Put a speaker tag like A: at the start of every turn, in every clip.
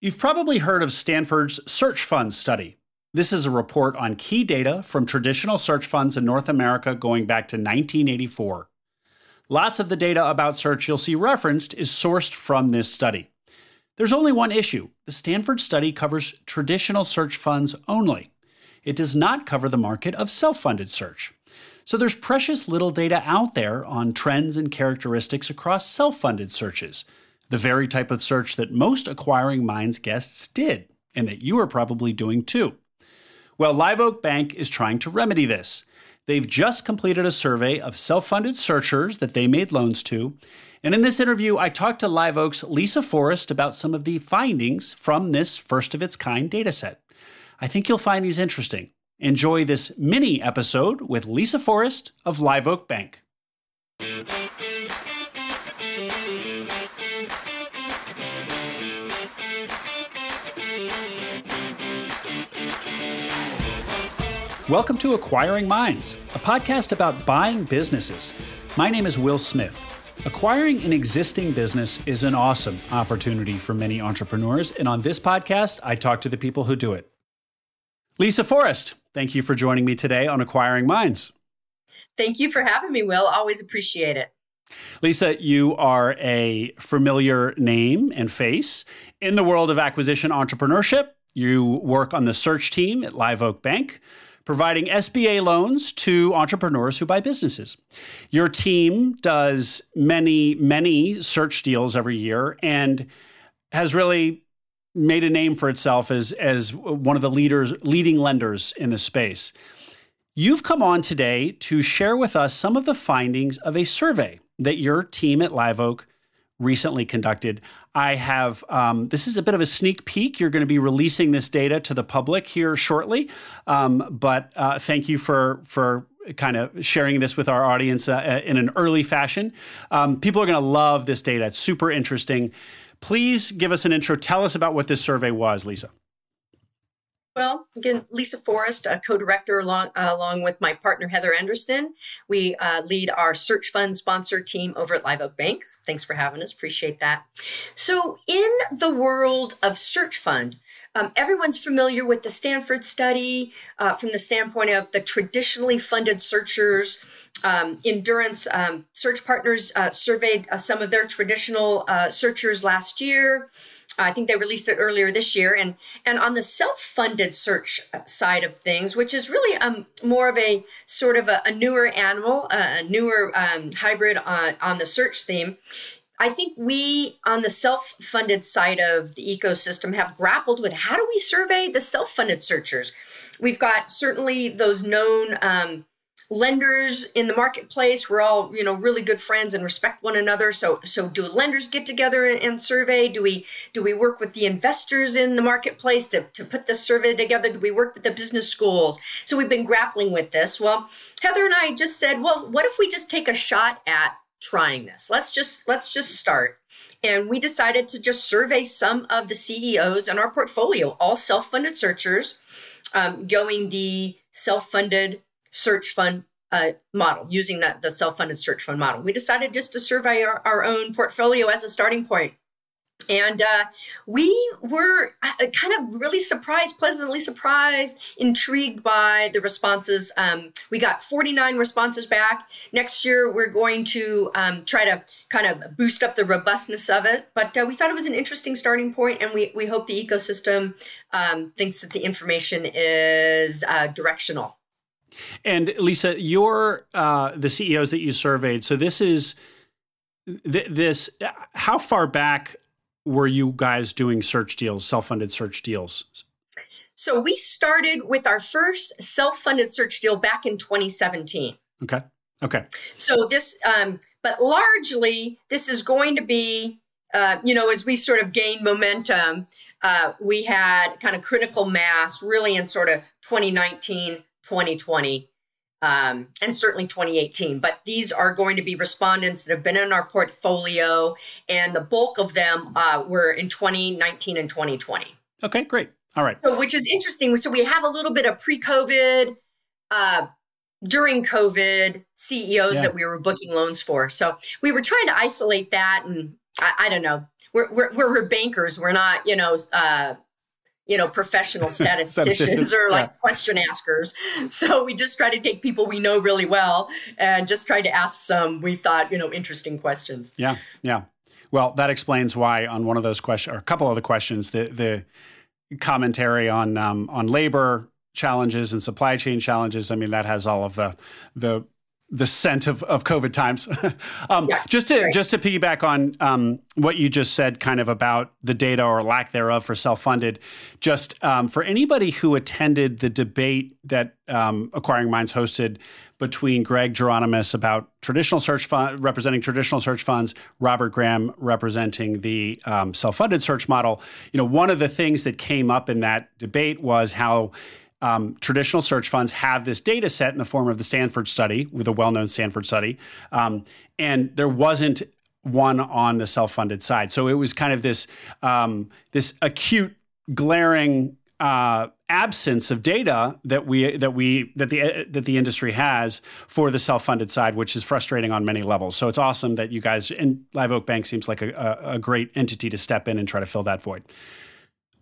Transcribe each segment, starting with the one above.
A: You've probably heard of Stanford's Search Fund Study. This is a report on key data from traditional search funds in North America going back to 1984. Lots of the data about search you'll see referenced is sourced from this study. There's only one issue the Stanford study covers traditional search funds only. It does not cover the market of self funded search. So there's precious little data out there on trends and characteristics across self funded searches, the very type of search that most Acquiring Minds guests did, and that you are probably doing too. Well, Live Oak Bank is trying to remedy this. They've just completed a survey of self funded searchers that they made loans to. And in this interview, I talked to Live Oak's Lisa Forrest about some of the findings from this first of its kind dataset. I think you'll find these interesting. Enjoy this mini episode with Lisa Forrest of Live Oak Bank. Welcome to Acquiring Minds, a podcast about buying businesses. My name is Will Smith. Acquiring an existing business is an awesome opportunity for many entrepreneurs, and on this podcast, I talk to the people who do it. Lisa Forrest, thank you for joining me today on Acquiring Minds.
B: Thank you for having me, Will. Always appreciate it.
A: Lisa, you are a familiar name and face in the world of acquisition entrepreneurship. You work on the search team at Live Oak Bank providing SBA loans to entrepreneurs who buy businesses. Your team does many, many search deals every year and has really made a name for itself as, as one of the leaders, leading lenders in the space. You've come on today to share with us some of the findings of a survey that your team at Live Oak recently conducted. I have, um, this is a bit of a sneak peek. You're going to be releasing this data to the public here shortly. Um, but uh, thank you for, for kind of sharing this with our audience uh, in an early fashion. Um, people are going to love this data. It's super interesting. Please give us an intro. Tell us about what this survey was, Lisa.
B: Well, again, Lisa Forrest, a co-director along uh, along with my partner Heather Anderson. We uh, lead our search fund sponsor team over at Live Oak Banks. Thanks for having us. Appreciate that. So, in the world of search fund, um, everyone's familiar with the Stanford study uh, from the standpoint of the traditionally funded searchers. Um, Endurance um, Search Partners uh, surveyed uh, some of their traditional uh, searchers last year. I think they released it earlier this year, and and on the self-funded search side of things, which is really um, more of a sort of a, a newer animal, a newer um, hybrid on, on the search theme. I think we, on the self funded side of the ecosystem, have grappled with how do we survey the self funded searchers? We've got certainly those known um, lenders in the marketplace. We're all you know really good friends and respect one another. So so do lenders get together and, survey? Do we do we work with the investors in the marketplace to, to put this survey together? Do we work with the business schools? So we've been grappling with this. Well heather and i just said well what if we just take a shot at trying this? Let's just let's just start. And we decided to just survey some of the ceos in our portfolio all self-funded searchers um, going the self-funded search fund uh, model using that the self-funded search fund model. We decided just to survey our, our own portfolio as a starting point. And uh, we were uh, kind of really surprised, pleasantly surprised, intrigued by the responses. Um, we got 49 responses back. Next year, we're going to um, try to kind of boost up the robustness of it. But uh, we thought it was an interesting starting point, and we, we hope the ecosystem um, thinks that the information is uh, directional
A: and Lisa, you're uh, the CEOs that you surveyed. So this is th- this. How far back were you guys doing search deals, self-funded search deals?
B: So we started with our first self-funded search deal back in 2017.
A: Okay. Okay.
B: So this, um, but largely, this is going to be, uh, you know, as we sort of gain momentum, uh, we had kind of critical mass really in sort of 2019, 2020 um, and certainly 2018. But these are going to be respondents that have been in our portfolio, and the bulk of them uh, were in 2019 and 2020.
A: Okay, great. All right.
B: So, which is interesting. So we have a little bit of pre-COVID, uh, during COVID CEOs yeah. that we were booking loans for. So we were trying to isolate that, and I, I don't know. we're, we're, we're bankers. We're not, you know, uh, you know, professional statisticians or like yeah. question askers. So we just try to take people we know really well and just try to ask some we thought, you know, interesting questions.
A: Yeah, yeah. Well, that explains why on one of those questions, or a couple of the questions, the the commentary on um, on labor challenges and supply chain challenges. I mean, that has all of the the the scent of, of COVID times. um, yeah, just to just to piggyback on um, what you just said, kind of about the data or lack thereof for self funded. Just um, for anybody who attended the debate that um, Acquiring Minds hosted between Greg Geronemus about traditional search fund representing traditional search funds, Robert Graham representing the um, self funded search model. You know, one of the things that came up in that debate was how um, traditional search funds have this data set in the form of the Stanford study, with a well known Stanford study. Um, and there wasn't one on the self funded side. So it was kind of this, um, this acute, glaring uh, absence of data that we that we that the that the industry has for the self-funded side, which is frustrating on many levels. So it's awesome that you guys and Live Oak Bank seems like a, a, a great entity to step in and try to fill that void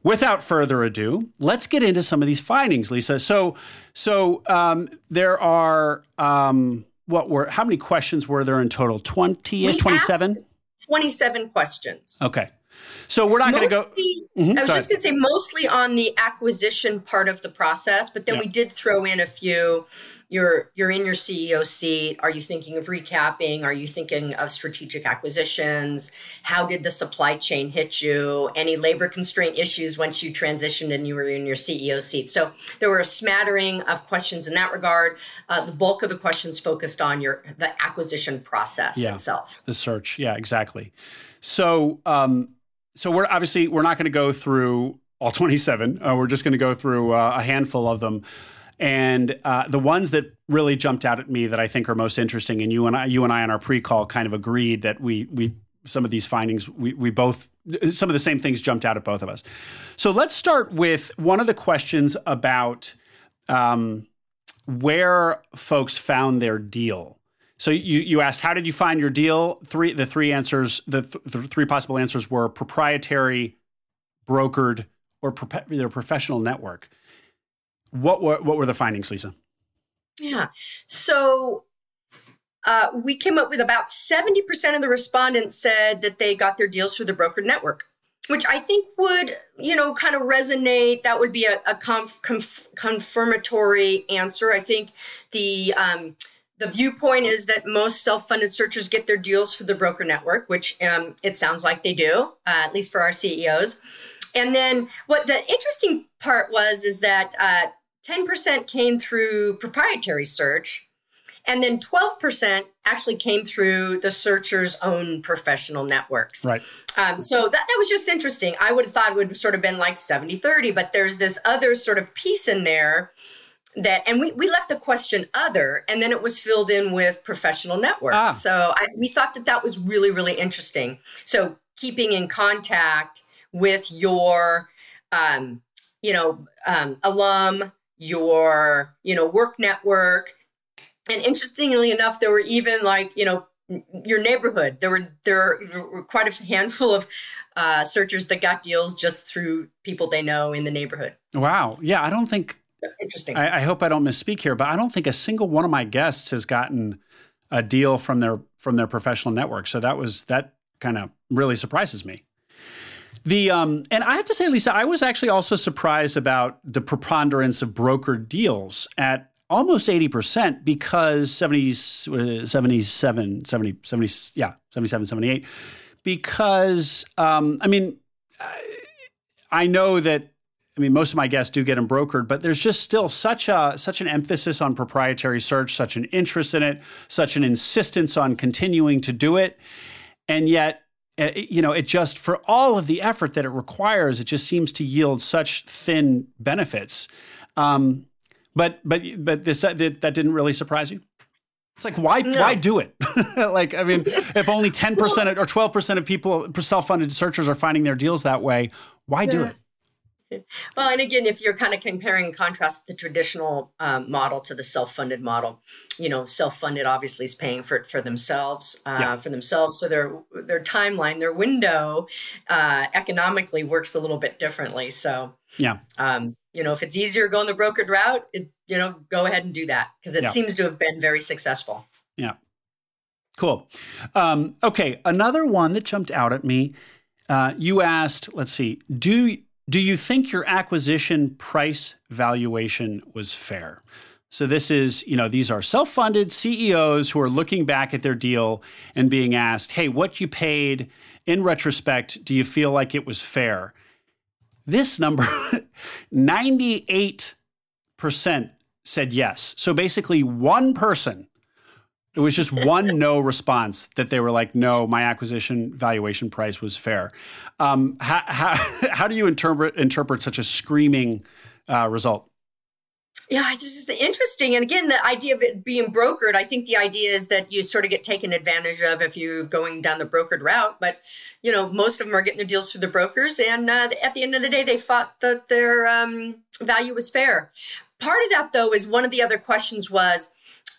A: without further ado, let's get into some of these findings, Lisa. So, so um, there are um, what were how many questions were there in total? Twenty ish, twenty seven.
B: Twenty seven questions.
A: Okay. So we're not going to go.
B: Mm-hmm, I was go just going to say mostly on the acquisition part of the process, but then yeah. we did throw in a few you're you're in your CEO seat. Are you thinking of recapping? Are you thinking of strategic acquisitions? How did the supply chain hit you? Any labor constraint issues once you transitioned and you were in your CEO seat? So there were a smattering of questions in that regard. Uh, the bulk of the questions focused on your the acquisition process
A: yeah,
B: itself.
A: The search, yeah, exactly. So um, so we're obviously we're not going to go through all 27. Uh, we're just going to go through uh, a handful of them. And uh, the ones that really jumped out at me that I think are most interesting, and you and I, you and I on our pre-call kind of agreed that we we some of these findings we we both some of the same things jumped out at both of us. So let's start with one of the questions about um, where folks found their deal. So you you asked how did you find your deal? Three the three answers the, th- the three possible answers were proprietary, brokered, or their professional network. What were what were the findings, Lisa?
B: Yeah. So uh, we came up with about 70% of the respondents said that they got their deals through the broker network, which I think would, you know, kind of resonate. That would be a, a conf, conf, confirmatory answer. I think the um, the viewpoint is that most self-funded searchers get their deals through the broker network, which um, it sounds like they do, uh, at least for our CEOs. And then what the interesting part was is that uh, 10% came through proprietary search, and then 12% actually came through the searcher's own professional networks.
A: Right.
B: Um, so that, that was just interesting. I would have thought it would have sort of been like 70 30, but there's this other sort of piece in there that, and we, we left the question other, and then it was filled in with professional networks. Ah. So I, we thought that that was really, really interesting. So keeping in contact with your, um, you know, um, alum, your you know work network. And interestingly enough there were even like you know your neighborhood. There were there were quite a handful of uh, searchers that got deals just through people they know in the neighborhood.
A: Wow. Yeah i don't think
B: interesting.
A: I, I hope i don't misspeak here but i don't think a single one of my guests has gotten a deal from their from their professional network. So that was that kind of really surprises me the um, and I have to say, Lisa, I was actually also surprised about the preponderance of brokered deals at almost 80% because 70, 77, 70, 70, yeah, 77, 78. Because, um, I mean, I know that, I mean, most of my guests do get them brokered, but there's just still such a such an emphasis on proprietary search, such an interest in it, such an insistence on continuing to do it. And yet, uh, you know, it just for all of the effort that it requires, it just seems to yield such thin benefits. Um, but but but this that, that didn't really surprise you. It's like why no. why do it? like I mean, if only ten percent or twelve percent of people self funded searchers are finding their deals that way, why yeah. do it?
B: Well, and again, if you're kind of comparing and contrast the traditional um, model to the self-funded model, you know, self-funded obviously is paying for it for themselves, uh, yeah. for themselves. So their their timeline, their window, uh, economically works a little bit differently. So
A: yeah,
B: um, you know, if it's easier going the brokered route, it, you know, go ahead and do that because it yeah. seems to have been very successful.
A: Yeah. Cool. Um, okay, another one that jumped out at me. Uh, you asked, let's see, do do you think your acquisition price valuation was fair? So this is, you know, these are self-funded CEOs who are looking back at their deal and being asked, "Hey, what you paid in retrospect, do you feel like it was fair?" This number 98% said yes. So basically one person it was just one no response that they were like, no, my acquisition valuation price was fair. Um, how, how, how do you interpret interpret such a screaming uh, result?
B: Yeah, it's just interesting. And again, the idea of it being brokered, I think the idea is that you sort of get taken advantage of if you're going down the brokered route. But, you know, most of them are getting their deals through the brokers. And uh, at the end of the day, they thought that their um, value was fair. Part of that, though, is one of the other questions was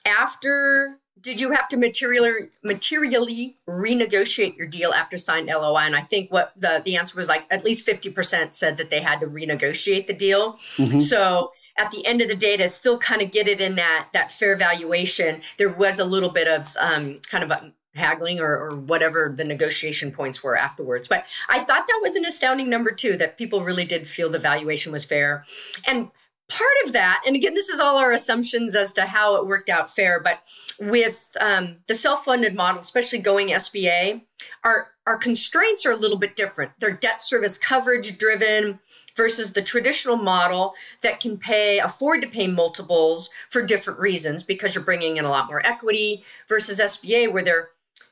B: after did you have to materially materially renegotiate your deal after signed LOI? And I think what the the answer was like at least fifty percent said that they had to renegotiate the deal. Mm-hmm. So at the end of the day, to still kind of get it in that that fair valuation, there was a little bit of um, kind of a haggling or, or whatever the negotiation points were afterwards. But I thought that was an astounding number too. That people really did feel the valuation was fair, and part of that, and again, this is all our assumptions as to how it worked out fair, but with um, the self-funded model, especially going SBA, our our constraints are a little bit different. They're debt service coverage driven versus the traditional model that can pay afford to pay multiples for different reasons because you're bringing in a lot more equity versus SBA where they're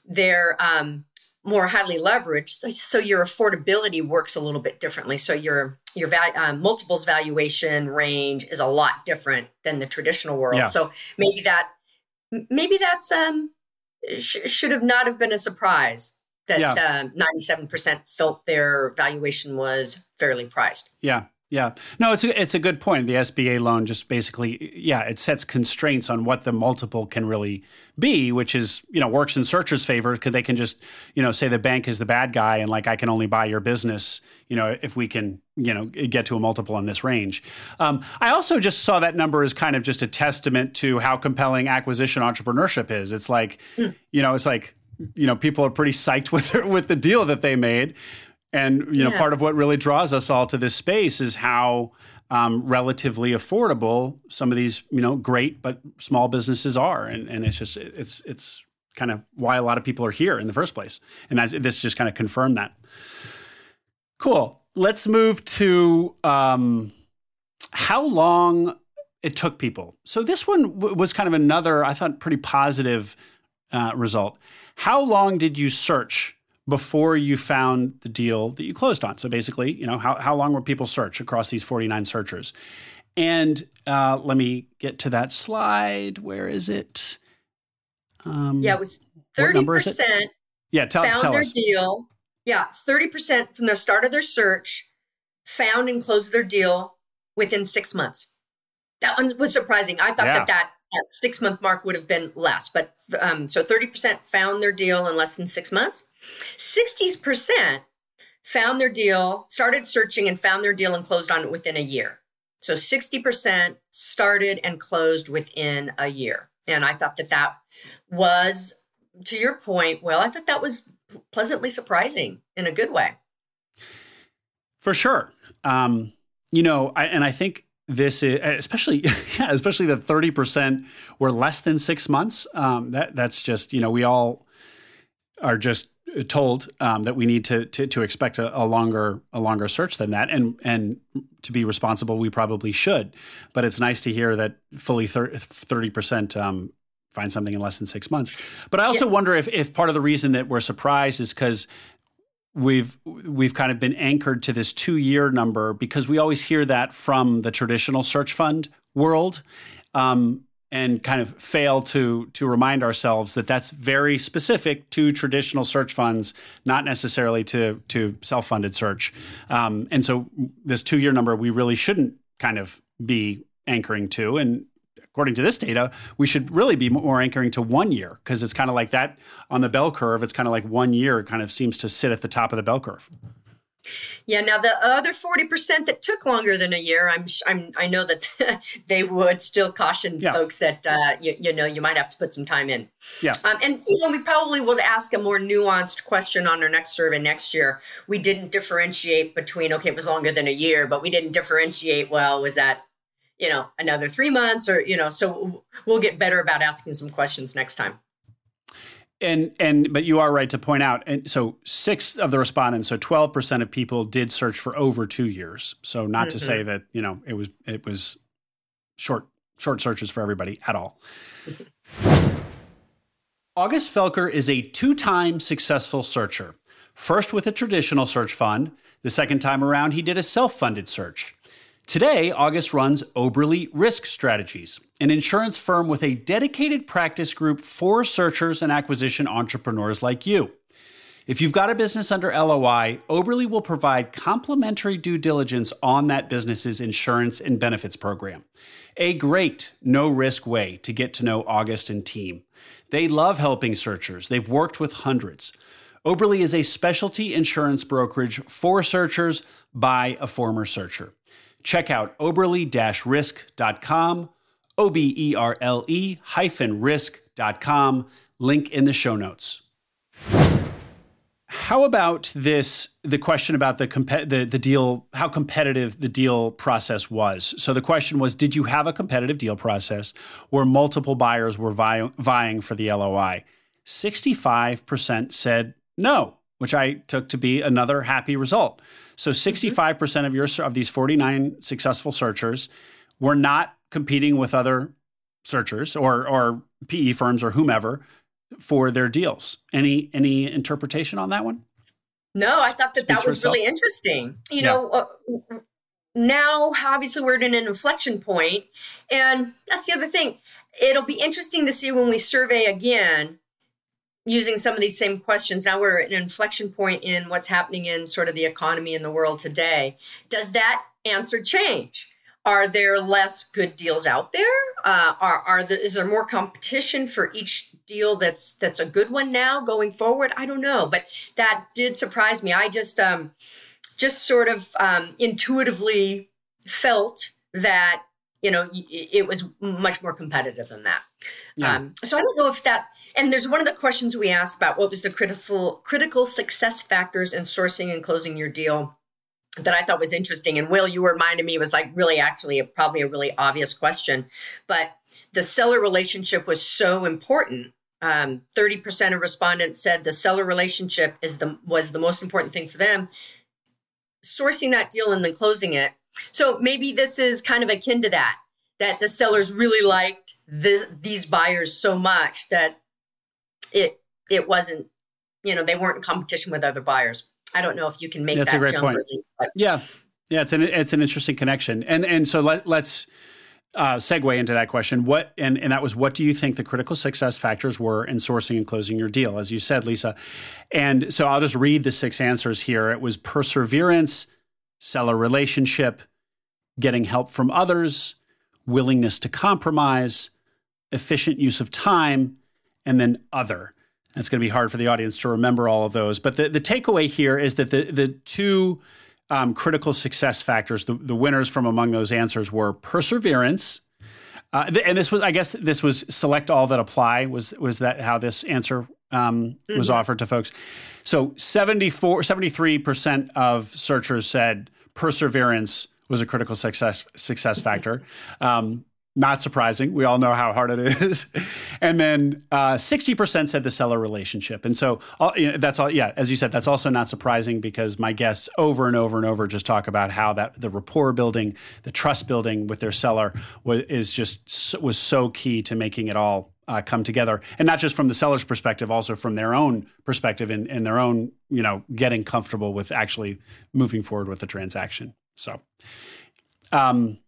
B: they're um, more highly leveraged so your affordability works a little bit differently so your your val- um, multiples valuation range is a lot different than the traditional world yeah. so maybe that maybe that's um sh- should have not have been a surprise that yeah. uh, 97% felt their valuation was fairly priced
A: yeah yeah. No, it's a, it's a good point. The SBA loan just basically, yeah, it sets constraints on what the multiple can really be, which is, you know, works in searchers' favor because they can just, you know, say the bank is the bad guy and like I can only buy your business, you know, if we can, you know, get to a multiple in this range. Um, I also just saw that number as kind of just a testament to how compelling acquisition entrepreneurship is. It's like, mm. you know, it's like, you know, people are pretty psyched with their, with the deal that they made and you know, yeah. part of what really draws us all to this space is how um, relatively affordable some of these you know great but small businesses are, and and it's just it's it's kind of why a lot of people are here in the first place, and that, this just kind of confirmed that. Cool. Let's move to um, how long it took people. So this one w- was kind of another, I thought, pretty positive uh, result. How long did you search before you found the deal that you closed on. So basically, you know, how, how long were people search across these 49 searchers? And uh, let me get to that slide. Where is it?
B: Um, yeah, it was 30%. It?
A: Yeah, tell,
B: found
A: tell
B: their
A: us.
B: deal. Yeah, 30% from the start of their search found and closed their deal within six months. That one was surprising. I thought yeah. that that that six month mark would have been less, but um, so 30% found their deal in less than six months. 60% found their deal, started searching and found their deal and closed on it within a year. So 60% started and closed within a year. And I thought that that was, to your point, well, I thought that was pleasantly surprising in a good way.
A: For sure. Um, you know, I, and I think this is especially yeah, especially the 30% were less than six months. Um, that that's just you know we all are just told um, that we need to to, to expect a, a, longer a longer search than that. And and to be responsible we probably should. But it's nice to hear that fully 30% um, find something in less than six months. But i also yeah. wonder if if part of the reason that we're surprised is because we've we've kind of been anchored to this two year number because we always hear that from the traditional search fund world, um, and kind of fail to to remind ourselves that that's very specific to traditional search funds, not necessarily to to self funded search. Um, and so this two year number we really shouldn't kind of be anchoring to. And according to this data, we should really be more anchoring to one year because it's kind of like that on the bell curve. It's kind of like one year kind of seems to sit at the top of the bell curve.
B: Yeah. Now the other forty percent that took longer than a year, I'm, I'm I know that they would still caution yeah. folks that uh, you, you know you might have to put some time in.
A: Yeah.
B: Um, and you know we probably will ask a more nuanced question on our next survey next year. We didn't differentiate between okay, it was longer than a year, but we didn't differentiate. Well, was that you know another three months or you know? So we'll get better about asking some questions next time
A: and and but you are right to point out and so six of the respondents so 12% of people did search for over two years so not mm-hmm. to say mm-hmm. that you know it was it was short short searches for everybody at all august felker is a two-time successful searcher first with a traditional search fund the second time around he did a self-funded search Today, August runs Oberle Risk Strategies, an insurance firm with a dedicated practice group for searchers and acquisition entrepreneurs like you. If you've got a business under LOI, Oberle will provide complimentary due diligence on that business's insurance and benefits program. A great, no risk way to get to know August and team. They love helping searchers, they've worked with hundreds. Oberle is a specialty insurance brokerage for searchers by a former searcher. Check out oberle-risk.com, O-B-E-R-L-E hyphen risk.com, link in the show notes. How about this? The question about the, comp- the the deal, how competitive the deal process was. So the question was, did you have a competitive deal process where multiple buyers were vying for the LOI? Sixty-five percent said no, which I took to be another happy result. So 65% mm-hmm. of your of these 49 successful searchers were not competing with other searchers or or PE firms or whomever for their deals. Any any interpretation on that one?
B: No, I thought that Speaks that was really interesting. You yeah. know, uh, now obviously we're at an inflection point, and that's the other thing. It'll be interesting to see when we survey again using some of these same questions. Now we're at an inflection point in what's happening in sort of the economy in the world today. Does that answer change? Are there less good deals out there? Uh, are, are the, is there more competition for each deal that's that's a good one now going forward? I don't know but that did surprise me. I just um just sort of um, intuitively felt that you know it was much more competitive than that yeah. um, so i don't know if that and there's one of the questions we asked about what was the critical critical success factors in sourcing and closing your deal that i thought was interesting. And will you reminded me was like really actually a, probably a really obvious question but the seller relationship was so important. Um, 30% of respondents said the seller relationship is the was the most important thing for them sourcing that deal and then closing it. So maybe this is kind of akin to that, that the sellers really liked this, these buyers so much that it it wasn't, you know, they weren't in competition with other buyers. I don't know if you can make That's that a great point.
A: Really, yeah, yeah, it's an it's an interesting connection, and and so let let's uh, segue into that question. What and and that was what do you think the critical success factors were in sourcing and closing your deal, as you said, Lisa. And so I'll just read the six answers here. It was perseverance, seller relationship, getting help from others, willingness to compromise, efficient use of time, and then other. It's going to be hard for the audience to remember all of those. But the, the takeaway here is that the, the two um, critical success factors, the, the winners from among those answers were perseverance. Uh, and this was, I guess, this was select all that apply. Was was that how this answer um, was mm-hmm. offered to folks? So 74, 73% of searchers said perseverance was a critical success success factor. Um, not surprising. We all know how hard it is. and then uh, sixty uh, percent said the seller relationship, and so uh, that's all. Yeah, as you said, that's also not surprising because my guests over and over and over just talk about how that the rapport building, the trust building with their seller was is just was so key to making it all uh, come together, and not just from the seller's perspective, also from their own perspective and, and their own, you know, getting comfortable with actually moving forward with the transaction. So, um,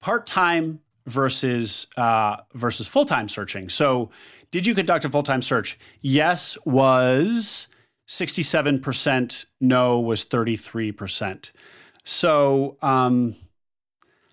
A: part time versus uh, versus full time searching. So, did you conduct a full time search? Yes, was sixty seven percent. No, was thirty three percent. So, um,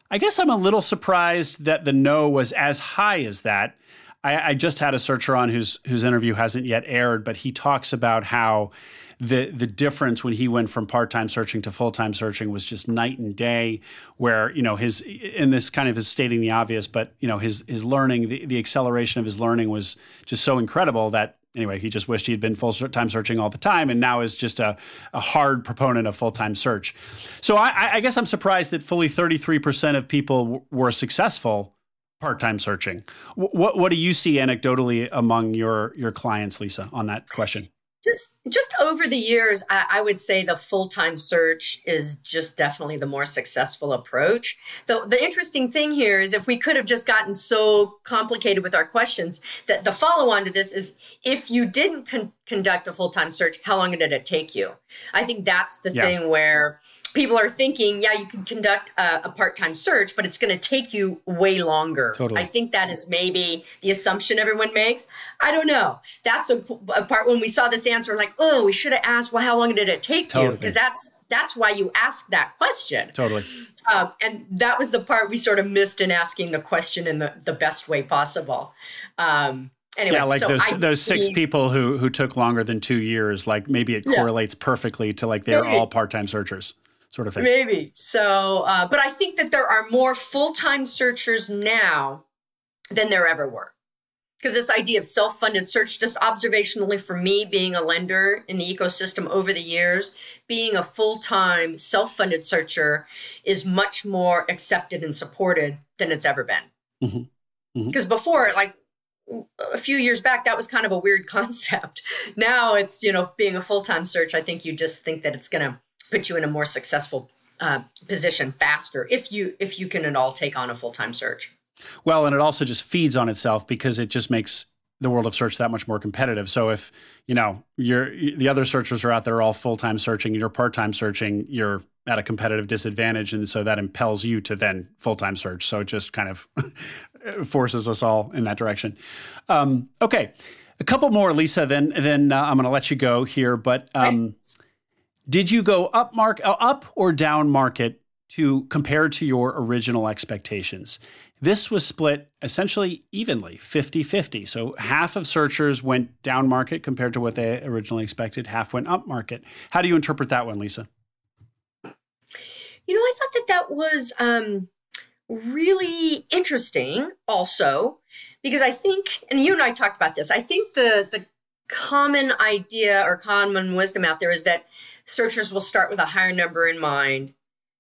A: I guess I'm a little surprised that the no was as high as that. I, I just had a searcher on whose whose interview hasn't yet aired, but he talks about how the the difference when he went from part time searching to full time searching was just night and day. Where you know his in this kind of is stating the obvious, but you know his his learning, the, the acceleration of his learning was just so incredible that anyway, he just wished he'd been full time searching all the time, and now is just a, a hard proponent of full time search. So I, I, guess I'm surprised that fully 33% of people w- were successful part-time searching. What what do you see anecdotally among your your clients, Lisa, on that question?
B: Just just over the years, I, I would say the full-time search is just definitely the more successful approach. The the interesting thing here is if we could have just gotten so complicated with our questions, that the follow-on to this is if you didn't con- conduct a full-time search, how long did it take you? I think that's the yeah. thing where people are thinking, yeah, you can conduct a, a part-time search, but it's going to take you way longer. Totally. I think that is maybe the assumption everyone makes. I don't know. That's a, a part when we saw this answer, like, oh, we should have asked, well, how long did it take totally. you? Because that's that's why you ask that question.
A: Totally.
B: Um, and that was the part we sort of missed in asking the question in the, the best way possible. Um, Anyway,
A: yeah, like so those I, those six people who who took longer than two years, like maybe it correlates yeah. perfectly to like they're all part time searchers sort of thing.
B: Maybe. So, uh, but I think that there are more full time searchers now than there ever were. Because this idea of self funded search, just observationally for me, being a lender in the ecosystem over the years, being a full time self funded searcher is much more accepted and supported than it's ever been. Because mm-hmm. mm-hmm. before, like a few years back, that was kind of a weird concept. Now it's, you know, being a full time search, I think you just think that it's going to put you in a more successful uh, position faster if you if you can at all take on a full-time search
A: well and it also just feeds on itself because it just makes the world of search that much more competitive. So if you know you're the other searchers are out there all full-time searching and you're part-time searching you're at a competitive disadvantage and so that impels you to then full-time search. So it just kind of forces us all in that direction. Um, okay a couple more lisa then then uh, i'm going to let you go here but um, did you go up mark uh, up or down market to compare to your original expectations? This was split essentially evenly, 50-50. So half of searchers went down market compared to what they originally expected, half went up market. How do you interpret that one, Lisa?
B: You know, I thought that that was um, really interesting also because I think, and you and I talked about this, I think the, the common idea or common wisdom out there is that searchers will start with a higher number in mind.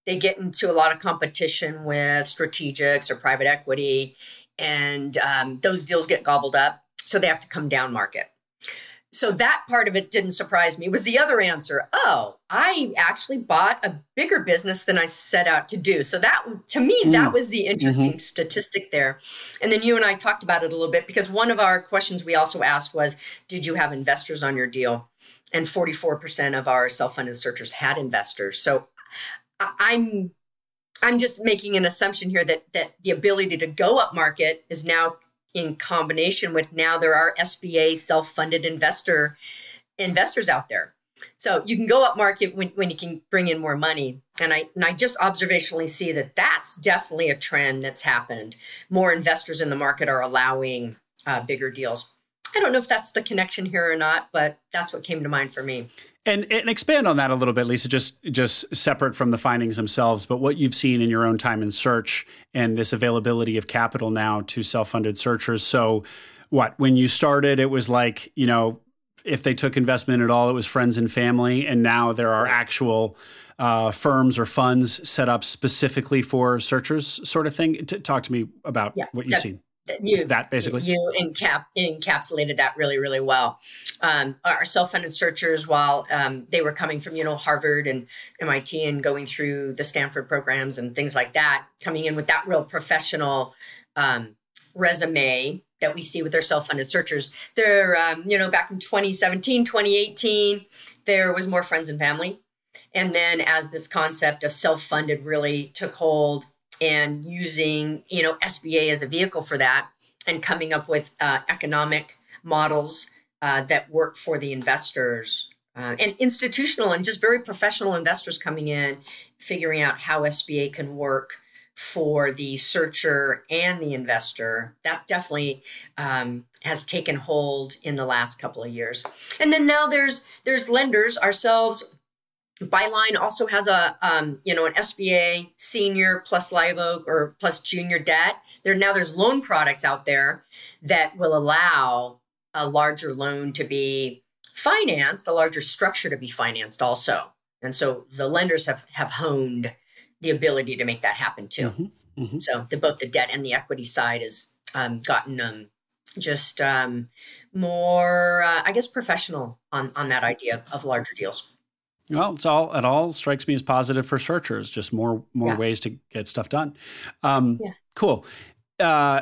B: They get into a lot of competition with strategics or private equity, and um, those deals get gobbled up. So they have to come down market. So that part of it didn't surprise me. Was the other answer? Oh, I actually bought a bigger business than I set out to do. So that to me mm. that was the interesting mm-hmm. statistic there. And then you and I talked about it a little bit because one of our questions we also asked was, did you have investors on your deal? and 44% of our self-funded searchers had investors. So I'm I'm just making an assumption here that that the ability to go up market is now in combination with now there are SBA self-funded investor investors out there. So you can go up market when, when you can bring in more money. And I and I just observationally see that that's definitely a trend that's happened. More investors in the market are allowing uh, bigger deals. I don't know if that's the connection here or not, but that's what came to mind for me.
A: And, and expand on that a little bit, Lisa, just just separate from the findings themselves, but what you've seen in your own time in search and this availability of capital now to self-funded searchers. So what, when you started, it was like, you know, if they took investment at all, it was friends and family. And now there are actual uh, firms or funds set up specifically for searchers, sort of thing. T- talk to me about yeah, what you've seen
B: you
A: that basically.
B: you encap, encapsulated that really really well. Um, our self-funded searchers while um, they were coming from you know harvard and mit and going through the stanford programs and things like that coming in with that real professional um, resume that we see with our self-funded searchers. They're um, you know back in 2017 2018 there was more friends and family. And then as this concept of self-funded really took hold and using you know SBA as a vehicle for that, and coming up with uh, economic models uh, that work for the investors uh, and institutional and just very professional investors coming in, figuring out how SBA can work for the searcher and the investor. That definitely um, has taken hold in the last couple of years. And then now there's there's lenders ourselves. Byline also has a um, you know an SBA senior plus live oak or plus junior debt. There now there's loan products out there that will allow a larger loan to be financed, a larger structure to be financed also. And so the lenders have have honed the ability to make that happen too. Mm-hmm. Mm-hmm. So the, both the debt and the equity side has um, gotten um, just um, more, uh, I guess, professional on on that idea of, of, larger deals.
A: Well, it's all it all strikes me as positive for searchers. Just more more yeah. ways to get stuff done. Um, yeah. Cool. Uh,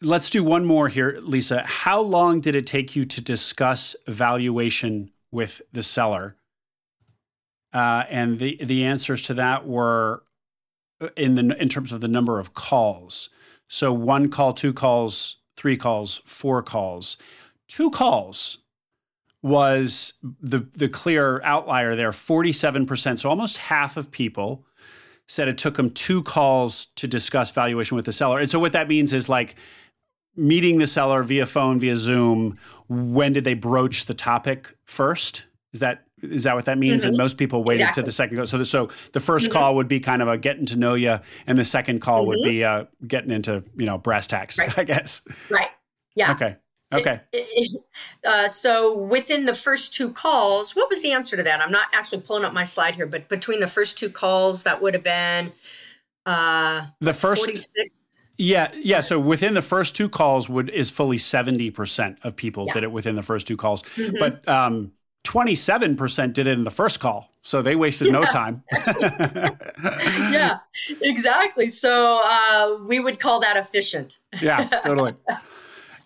A: let's do one more here, Lisa. How long did it take you to discuss valuation with the seller? Uh, and the the answers to that were uh, in the in terms of the number of calls. So one call, two calls, three calls, four calls. Two calls was the the clear outlier there. Forty seven percent, so almost half of people said it took them two calls to discuss valuation with the seller. And so what that means is like meeting the seller via phone, via Zoom. When did they broach the topic first? Is that is that what that means? Mm-hmm. And most people waited exactly. to the second call. So, the, so the 1st mm-hmm. call would be kind of a getting to know you, and the second call mm-hmm. would be uh, getting into you know brass tacks, right. I guess.
B: Right. Yeah.
A: Okay. Okay.
B: Uh, so within the first two calls, what was the answer to that? I'm not actually pulling up my slide here, but between the first two calls, that would have been uh,
A: the first 46. Yeah, yeah. So within the first two calls, would is fully seventy percent of people yeah. did it within the first two calls, mm-hmm. but um, 27% did it in the first call. So they wasted yeah. no time.
B: yeah, exactly. So uh, we would call that efficient.
A: yeah, totally.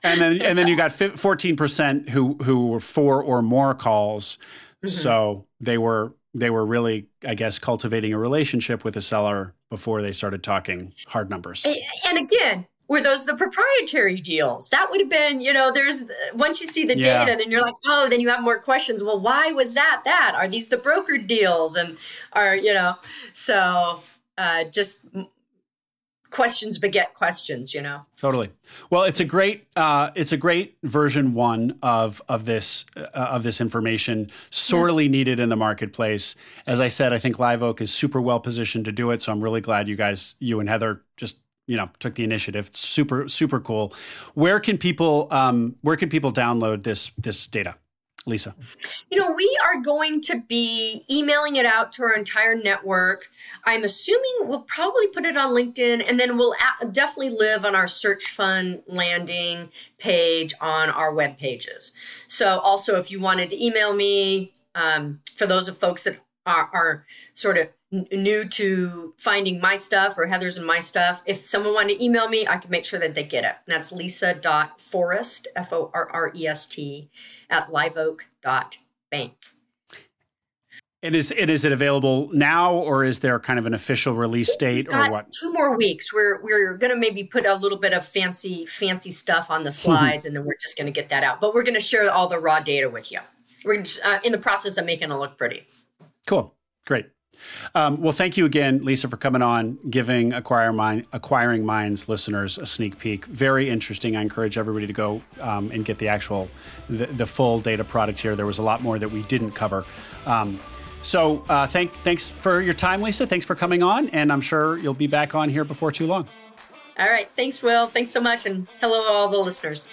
A: And then and then you got 14% who who were four or more calls. Mm-hmm. So they were they were really I guess cultivating a relationship with a seller before they started talking hard numbers.
B: And again, were those the proprietary deals? That would have been, you know, there's once you see the yeah. data, then you're like, oh, then you have more questions. Well, why was that that? Are these the brokered deals? And are, you know, so uh, just questions beget questions, you know.
A: Totally. Well, it's a great uh, it's a great version one of of this uh, of this information, sorely yeah. needed in the marketplace. As I said, I think Live Oak is super well positioned to do it. So I'm really glad you guys, you and Heather, just you know took the initiative. It's super super cool. Where can people um, where can people download this this data? Lisa?
B: You know, we are going to be emailing it out to our entire network. I'm assuming we'll probably put it on LinkedIn and then we'll definitely live on our search fund landing page on our web pages. So, also, if you wanted to email me, um, for those of folks that are, are sort of new to finding my stuff or Heather's and my stuff, if someone wanted to email me, I can make sure that they get it. that's lisa.forrest, F O R R E S T, at liveoak.bank.
A: And is it is it available now, or is there kind of an official release date, or what?
B: Two more weeks. We're we're going to maybe put a little bit of fancy fancy stuff on the slides, and then we're just going to get that out. But we're going to share all the raw data with you. We're uh, in the process of making it look pretty.
A: Cool, great. Um, well, thank you again, Lisa, for coming on, giving Acquire Mind, Acquiring Minds listeners a sneak peek. Very interesting. I encourage everybody to go um, and get the actual, the, the, full data product here. There was a lot more that we didn't cover. Um, so, uh, thank, thanks for your time, Lisa. Thanks for coming on, and I'm sure you'll be back on here before too long.
B: All right. Thanks, Will. Thanks so much, and hello, all the listeners.